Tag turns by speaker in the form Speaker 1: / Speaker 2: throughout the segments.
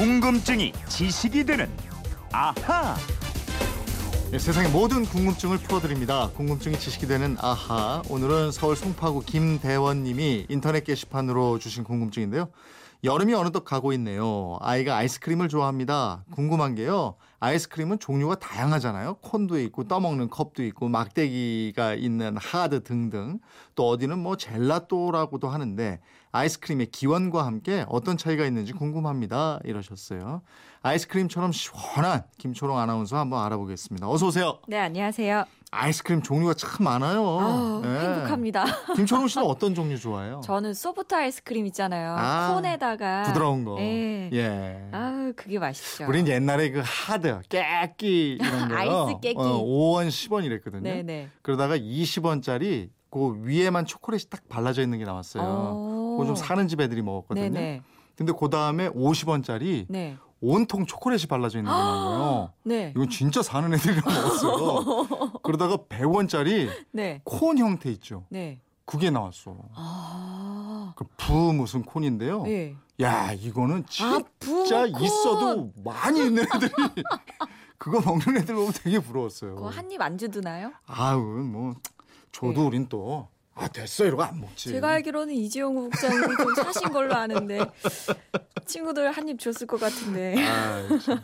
Speaker 1: 궁금증이 지식이 되는 아하.
Speaker 2: 네, 세상의 모든 궁금증을 풀어드립니다. 궁금증이 지식이 되는 아하. 오늘은 서울 송파구 김대원님이 인터넷 게시판으로 주신 궁금증인데요. 여름이 어느덧 가고 있네요. 아이가 아이스크림을 좋아합니다. 궁금한 게요. 아이스크림은 종류가 다양하잖아요. 콘도 있고 떠먹는 컵도 있고 막대기가 있는 하드 등등. 또 어디는 뭐 젤라또라고도 하는데 아이스크림의 기원과 함께 어떤 차이가 있는지 궁금합니다. 이러셨어요. 아이스크림처럼 시원한 김초롱 아나운서 한번 알아보겠습니다. 어서 오세요.
Speaker 3: 네, 안녕하세요.
Speaker 2: 아이스크림 종류가 참 많아요.
Speaker 3: 아,
Speaker 2: 네.
Speaker 3: 행복합니다.
Speaker 2: 김초롱 씨는 어떤 종류 좋아해요?
Speaker 3: 저는 소프트 아이스크림 있잖아요.
Speaker 2: 아,
Speaker 3: 콘에다가
Speaker 2: 부드러운 거.
Speaker 3: 예.
Speaker 2: 예.
Speaker 3: 아, 그게 맛있죠.
Speaker 2: 우린 옛날에 그 하드, 깨끼 이런 거요.
Speaker 3: 아이스 깨끼.
Speaker 2: 어, 5원, 10원 이랬거든요.
Speaker 3: 네, 네.
Speaker 2: 그러다가 20원짜리 그 위에만 초콜릿이 딱 발라져 있는 게 나왔어요.
Speaker 3: 어.
Speaker 2: 그거 좀 사는 집 애들이 먹었거든요.
Speaker 3: 네, 네.
Speaker 2: 근데 그 다음에 50원짜리
Speaker 3: 네.
Speaker 2: 온통 초콜릿이 발라져 있는 거예요.
Speaker 3: 네.
Speaker 2: 이건 진짜 사는 애들이 먹었어요. 그러다가 100원짜리
Speaker 3: 네.
Speaker 2: 콘 형태 있죠.
Speaker 3: 네.
Speaker 2: 그게 나왔어.
Speaker 3: 아.
Speaker 2: 그 부 무슨 콘인데요.
Speaker 3: 네.
Speaker 2: 야 이거는
Speaker 3: 아,
Speaker 2: 진짜
Speaker 3: 부콘.
Speaker 2: 있어도 많이 있는 애들이 그거 먹는 애들 보면 되게 부러웠어요.
Speaker 3: 그거 한입 안 주드나요?
Speaker 2: 아우 뭐 저도
Speaker 3: 네.
Speaker 2: 우린 또 아 됐어 이러고 안 먹지.
Speaker 3: 제가 알기로는 이지영 국장님이 좀 사신 걸로 아는데 친구들 한 입 줬을 것 같은데.
Speaker 2: 아, 참.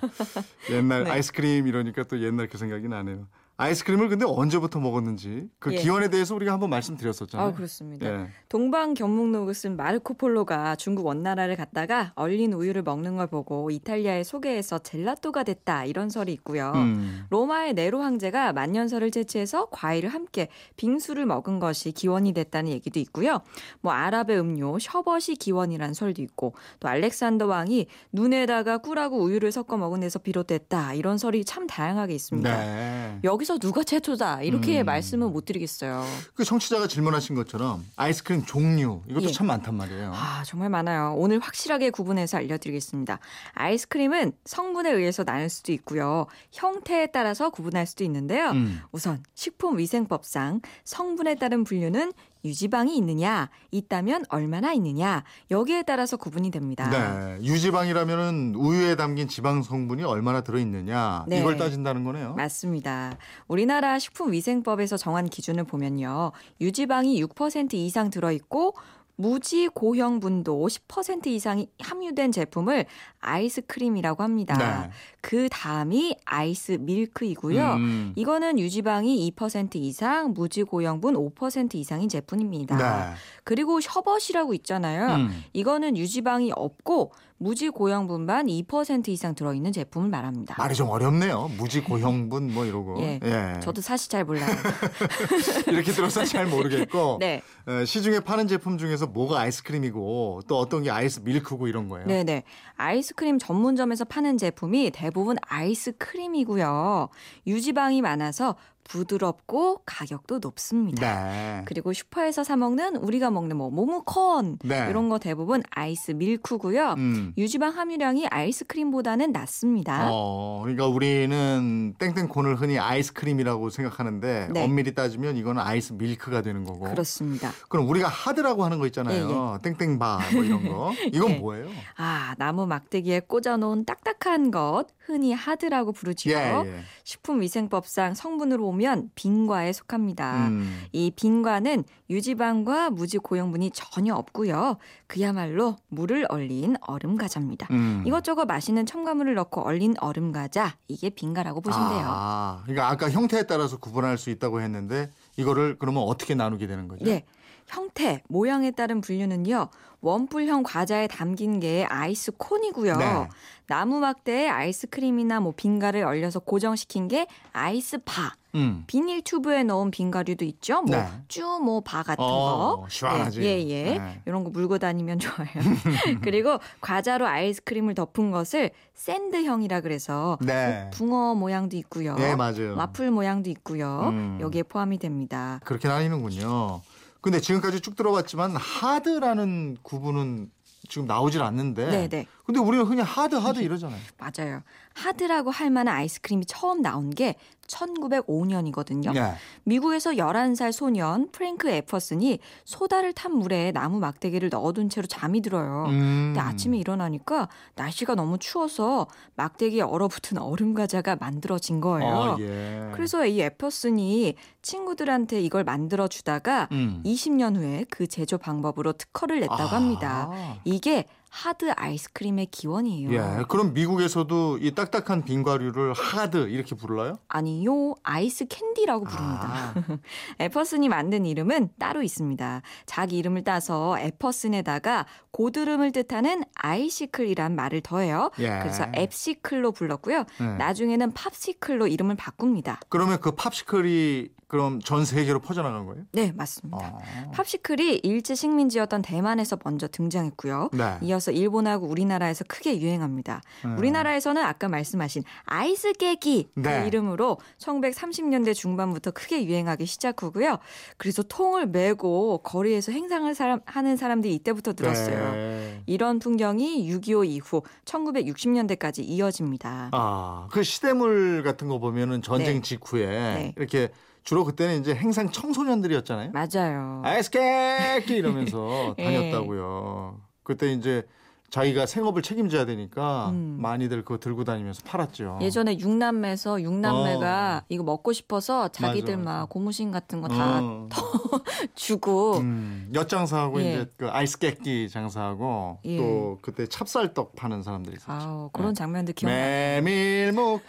Speaker 2: 옛날
Speaker 3: 네.
Speaker 2: 아이스크림 이러니까 또 옛날 그 생각이 나네요. 아이스크림을 근데 언제부터 먹었는지 그
Speaker 3: 예.
Speaker 2: 기원에 대해서 우리가 한번 말씀드렸었잖아요.
Speaker 3: 아, 그렇습니다.
Speaker 2: 예.
Speaker 3: 동방 견묵록을 쓴 마르코 폴로가 중국 원나라를 갔다가 얼린 우유를 먹는 걸 보고 이탈리아에 소개해서 젤라또가 됐다 이런 설이 있고요.
Speaker 2: 음.
Speaker 3: 로마의 네로 황제가 만년설을 제치해서 과일을 함께 빙수를 먹은 것이 기원이 됐다는 얘기도 있고요. 뭐 아랍의 음료 셔벗이 기원이란 설도 있고 또 알렉산더 왕이 눈에다가 꿀하고 우유를 섞어 먹은 데서 비롯됐다 이런 설이 참 다양하게 있습니다.
Speaker 2: 네.
Speaker 3: 여기 서 누가 최초다 이렇게
Speaker 2: 음.
Speaker 3: 말씀은 못 드리겠어요.
Speaker 2: 그 청취자가 질문하신 것처럼 아이스크림 종류 이것도
Speaker 3: 예.
Speaker 2: 참 많단 말이에요.
Speaker 3: 아, 정말 많아요. 오늘 확실하게 구분해서 알려드리겠습니다. 아이스크림은 성분에 의해서 나눌 수도 있고요. 형태에 따라서 구분할 수도 있는데요.
Speaker 2: 음.
Speaker 3: 우선 식품위생법상 성분에 따른 분류는 유지방이 있느냐, 있다면 얼마나 있느냐, 여기에 따라서 구분이 됩니다.
Speaker 2: 네. 유지방이라면은 우유에 담긴 지방 성분이 얼마나 들어 있느냐
Speaker 3: 네.
Speaker 2: 이걸 따진다는 거네요.
Speaker 3: 맞습니다. 우리나라 식품위생법에서 정한 기준을 보면요. 유지방이 6% 이상 들어 있고 무지 고형 분도 10% 이상이 함유된 제품을 아이스크림이라고 합니다.
Speaker 2: 네.
Speaker 3: 그 다음이 아이스 밀크이고요.
Speaker 2: 음.
Speaker 3: 이거는 유지방이 2% 이상, 무지 고형분 5% 이상인 제품입니다.
Speaker 2: 네.
Speaker 3: 그리고 셔벗이라고 있잖아요.
Speaker 2: 음.
Speaker 3: 이거는 유지방이 없고 무지 고형분만 2% 이상 들어있는 제품을 말합니다.
Speaker 2: 말이 좀 어렵네요. 무지 고형분 뭐 이러고.
Speaker 3: 예.
Speaker 2: 예.
Speaker 3: 저도 사실 잘 몰라요.
Speaker 2: 이렇게 들어서 잘 모르겠고
Speaker 3: 네.
Speaker 2: 어, 시중에 파는 제품 중에서 뭐가 아이스크림이고 또 어떤 게 아이스 밀크고 이런 거예요.
Speaker 3: 네네. 아이스크림 전문점에서 파는 제품이 대부분 아이스크림이고요. 유지방이 많아서 부드럽고 가격도 높습니다.
Speaker 2: 네.
Speaker 3: 그리고 슈퍼에서 사 먹는 우리가 먹는 뭐 모모콘
Speaker 2: 네.
Speaker 3: 이런 거 대부분 아이스 밀크고요.
Speaker 2: 음.
Speaker 3: 유지방 함유량이 아이스크림보다는 낮습니다.
Speaker 2: 어, 그러니까 우리는 땡땡콘을 흔히 아이스크림이라고 생각하는데
Speaker 3: 네.
Speaker 2: 엄밀히 따지면 이거는 아이스 밀크가 되는 거고.
Speaker 3: 그렇습니다.
Speaker 2: 그럼 우리가 하드라고 하는 거 있잖아요. 땡땡바 뭐 이런 거. 이건
Speaker 3: 예.
Speaker 2: 뭐예요?
Speaker 3: 아, 나무 막대기에 꽂아놓은 딱딱한 것 흔히 하드라고 부르지요.
Speaker 2: 예, 예.
Speaker 3: 식품위생법상 성분으로 보면 빙과에 속합니다.
Speaker 2: 음.
Speaker 3: 이 빙과는 유지방과 무지 고형분이 전혀 없고요. 그야말로 물을 얼린 얼음 과자입니다.
Speaker 2: 음.
Speaker 3: 이것저것 맛있는 첨가물을 넣고 얼린 얼음 과자 이게 빈과라고 보시면 돼요.
Speaker 2: 아, 그러니까 아까 형태에 따라서 구분할 수 있다고 했는데 이거를 그러면 어떻게 나누게 되는 거죠?
Speaker 3: 네. 형태, 모양에 따른 분류는요. 원뿔형 과자에 담긴 게 아이스 콘이고요.
Speaker 2: 네.
Speaker 3: 나무 막대에 아이스크림이나 뭐 빙가를 얼려서 고정시킨 게 아이스 바.
Speaker 2: 음.
Speaker 3: 비닐 튜브에 넣은 빙가류도 있죠. 뭐
Speaker 2: 네.
Speaker 3: 쭈뭐 바 같은
Speaker 2: 어,
Speaker 3: 거.
Speaker 2: 시원하지.
Speaker 3: 예, 예. 예.
Speaker 2: 네.
Speaker 3: 이런 거 물고 다니면 좋아요. 그리고 과자로 아이스크림을 덮은 것을 샌드형이라 그래서
Speaker 2: 네.
Speaker 3: 붕어 모양도 있고요.
Speaker 2: 예, 맞아요.
Speaker 3: 와플 모양도 있고요.
Speaker 2: 음.
Speaker 3: 여기에 포함이 됩니다.
Speaker 2: 그렇게 나뉘는군요. 근데 지금까지 쭉 들어봤지만 하드라는 구분은 지금 나오질 않는데.
Speaker 3: 네, 네.
Speaker 2: 근데 우리는 흔히 하드 하드 이러잖아요.
Speaker 3: 맞아요. 하드라고 할 만한 아이스크림이 처음 나온 게 1905년이거든요.
Speaker 2: 네.
Speaker 3: 미국에서 11살 소년 프랭크 에퍼슨이 소다를 탄 물에 나무 막대기를 넣어둔 채로 잠이 들어요.
Speaker 2: 음.
Speaker 3: 근데 아침에 일어나니까 날씨가 너무 추워서 막대기에 얼어붙은 얼음 과자가 만들어진 거예요.
Speaker 2: 아, 예.
Speaker 3: 그래서 이 에퍼슨이 친구들한테 이걸 만들어 주다가
Speaker 2: 음.
Speaker 3: 20년 후에 그 제조 방법으로 특허를 냈다고 합니다.
Speaker 2: 아.
Speaker 3: 이게 하드 아이스크림의 기원이에요.
Speaker 2: 예. 그럼 미국에서도 이 딱딱한 빙과류를 하드 이렇게 불러요?
Speaker 3: 아니요, 아이스 캔디라고 부릅니다.
Speaker 2: 아.
Speaker 3: 에퍼슨이 만든 이름은 따로 있습니다. 자기 이름을 따서 에퍼슨에다가 고드름을 뜻하는 icicle이란 말을 더해요.
Speaker 2: 예.
Speaker 3: 그래서 Epsicle로 불렀고요.
Speaker 2: 네.
Speaker 3: 나중에는 Popsicle로 이름을 바꿉니다.
Speaker 2: 그러면 그 Popsicle이 그럼 전 세계로 퍼져나간 거예요?
Speaker 3: 네, 맞습니다.
Speaker 2: 아.
Speaker 3: Popsicle이 일제 식민지였던 대만에서 먼저 등장했고요.
Speaker 2: 네.
Speaker 3: 이어서 일본하고 우리나라에서 크게 유행합니다.
Speaker 2: 음.
Speaker 3: 우리나라에서는 아까 말씀하신 아이스께끼
Speaker 2: 네.
Speaker 3: 그 이름으로 1930년대 중반부터 크게 유행하기 시작하고요. 그래서 통을 메고 거리에서 행상을 사람, 하는 사람들이 이때부터 들었어요.
Speaker 2: 네.
Speaker 3: 이런 풍경이 6.25 이후 1960년대까지 이어집니다.
Speaker 2: 아, 그 시대물 같은 거 보면은 전쟁
Speaker 3: 네.
Speaker 2: 직후에
Speaker 3: 네.
Speaker 2: 이렇게 주로 그때는 이제 행상 청소년들이었잖아요.
Speaker 3: 맞아요.
Speaker 2: 아이스케이크 이러면서
Speaker 3: 예.
Speaker 2: 다녔다고요. 그때 이제 자기가 생업을 책임져야 되니까
Speaker 3: 음.
Speaker 2: 많이들 그거 들고 다니면서 팔았죠.
Speaker 3: 예전에 육남매에서 육남매가
Speaker 2: 어.
Speaker 3: 이거 먹고 싶어서 자기들
Speaker 2: 맞아, 맞아.
Speaker 3: 막 고무신 같은 거다
Speaker 2: 어.
Speaker 3: 주고
Speaker 2: 음, 엿장사하고
Speaker 3: 예.
Speaker 2: 이제 그 아이스케이크 장사하고
Speaker 3: 예.
Speaker 2: 또 그때 찹쌀떡 파는 사람들이 있었죠.
Speaker 3: 아우, 그런
Speaker 2: 네.
Speaker 3: 장면들 기억나요.
Speaker 2: 메밀묵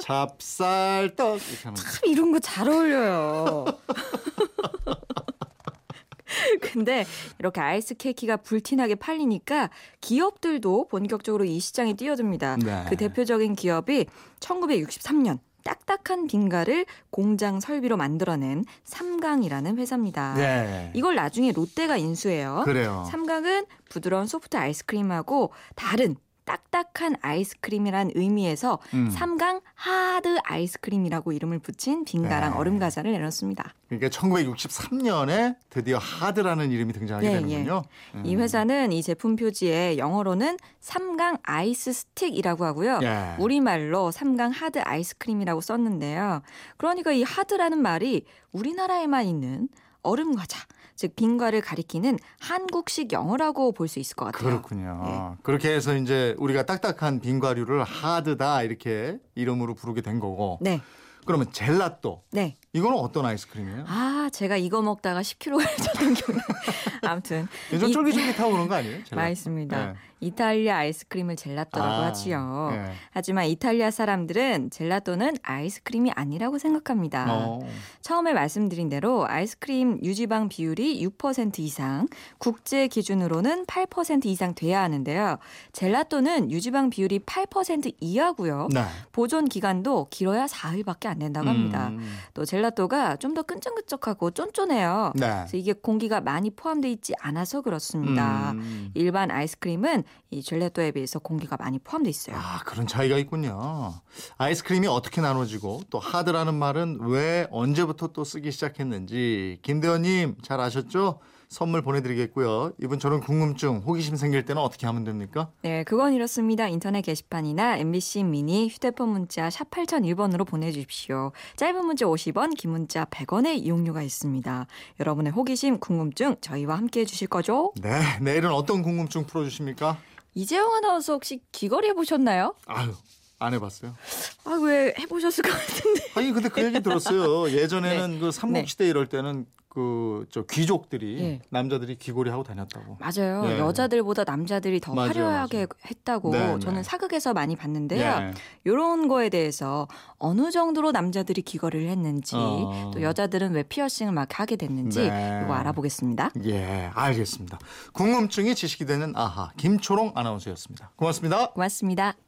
Speaker 2: 찹쌀떡.
Speaker 3: 참 이런 거 잘 어울려요. 근데 이렇게 아이스 케이크가 불티나게 팔리니까 기업들도 본격적으로 이 시장에 뛰어듭니다.
Speaker 2: 네.
Speaker 3: 그 대표적인 기업이 1963년 딱딱한 빙과를 공장 설비로 만들어낸 삼강이라는 회사입니다.
Speaker 2: 네.
Speaker 3: 이걸 나중에 롯데가 인수해요.
Speaker 2: 그래요.
Speaker 3: 삼강은 부드러운 소프트 아이스크림하고 다른 딱딱한 아이스크림이란 의미에서
Speaker 2: 음.
Speaker 3: 삼강 하드 아이스크림이라고 이름을 붙인 빙과랑
Speaker 2: 네.
Speaker 3: 얼음 과자를 내놓습니다.
Speaker 2: 그러니까 1963년에 드디어 하드라는 이름이 등장하게
Speaker 3: 예,
Speaker 2: 되는군요.
Speaker 3: 이
Speaker 2: 음.
Speaker 3: 회사는 이 제품 표지에 영어로는 삼강 ice stick이라고 하고요.
Speaker 2: 예.
Speaker 3: 우리말로 삼강 하드 아이스크림이라고 썼는데요. 그러니까 이 하드라는 말이 우리나라에만 있는 얼음 과자, 즉 빙과를 가리키는 한국식 영어라고 볼 수 있을 것 같아요.
Speaker 2: 그렇군요.
Speaker 3: 예.
Speaker 2: 그렇게 해서 이제 우리가 딱딱한 빙과류를 하드다 이렇게 이름으로 부르게 된 거고.
Speaker 3: 네,
Speaker 2: 그러면 젤라또
Speaker 3: 네.
Speaker 2: 이거는 어떤 아이스크림이에요?
Speaker 3: 아, 제가 이거 먹다가 10kg가 쪘던 기억이. 아무튼 이-
Speaker 2: 쫄깃쫄깃하고 그런 거 아니에요? 젤라또?
Speaker 3: 맛있습니다.
Speaker 2: 네.
Speaker 3: 이탈리아 아이스크림을 젤라또라고
Speaker 2: 아,
Speaker 3: 하지요.
Speaker 2: 예.
Speaker 3: 하지만 이탈리아 사람들은 젤라또는 아이스크림이 아니라고 생각합니다.
Speaker 2: 어.
Speaker 3: 처음에 말씀드린 대로 아이스크림 유지방 비율이 6% 이상, 국제 기준으로는 8% 이상 돼야 하는데요. 젤라또는 유지방 비율이 8% 이하고요.
Speaker 2: 네.
Speaker 3: 보존 기간도 길어야 사흘밖에 안 된다고 합니다.
Speaker 2: 음.
Speaker 3: 또 젤라또가 좀 더 끈적끈적하고 쫀쫀해요.
Speaker 2: 네.
Speaker 3: 그래서 이게 공기가 많이 포함되어 있지 않아서 그렇습니다.
Speaker 2: 음.
Speaker 3: 일반 아이스크림은 이 젤라또에 비해서 공기가 많이 포함되어 있어요.
Speaker 2: 아, 그런 차이가 있군요. 아이스크림이 어떻게 나눠지고 또 하드라는 말은 왜 언제부터 또 쓰기 시작했는지 김대원님 잘 아셨죠? 선물 보내드리겠고요. 이분 저런 궁금증, 호기심 생길 때는 어떻게 하면 됩니까?
Speaker 3: 네, 그건 이렇습니다. 인터넷 게시판이나 MBC 미니 휴대폰 문자 샵 8001번으로 보내주십시오. 짧은 문자 50원, 긴 문자 100원의 이용료가 있습니다. 여러분의 호기심, 궁금증 저희와 함께 해주실 거죠?
Speaker 2: 네, 내일은 어떤 궁금증 풀어주십니까?
Speaker 3: 이재용 아나운서 혹시 귀걸이 해보셨나요?
Speaker 2: 아유, 안 해봤어요.
Speaker 3: 아, 왜 해보셨을 것 같은데.
Speaker 2: 아니 근데 그 얘기 들었어요. 예전에는 그 삼국시대 이럴 때는 그 저 귀족들이
Speaker 3: 예.
Speaker 2: 남자들이 귀걸이 하고 다녔다고.
Speaker 3: 맞아요.
Speaker 2: 예.
Speaker 3: 여자들보다 남자들이 더
Speaker 2: 맞아요,
Speaker 3: 화려하게 했다고
Speaker 2: 네, 네.
Speaker 3: 저는 사극에서 많이 봤는데요.
Speaker 2: 예.
Speaker 3: 이런 거에 대해서 어느 정도로 남자들이 귀걸이를 했는지
Speaker 2: 어.
Speaker 3: 또 여자들은 왜 피어싱을 막 하게 됐는지
Speaker 2: 네.
Speaker 3: 이거 알아보겠습니다.
Speaker 2: 예, 알겠습니다. 궁금증이 지식이 되는 아하 김초롱 아나운서였습니다. 고맙습니다.
Speaker 3: 고맙습니다.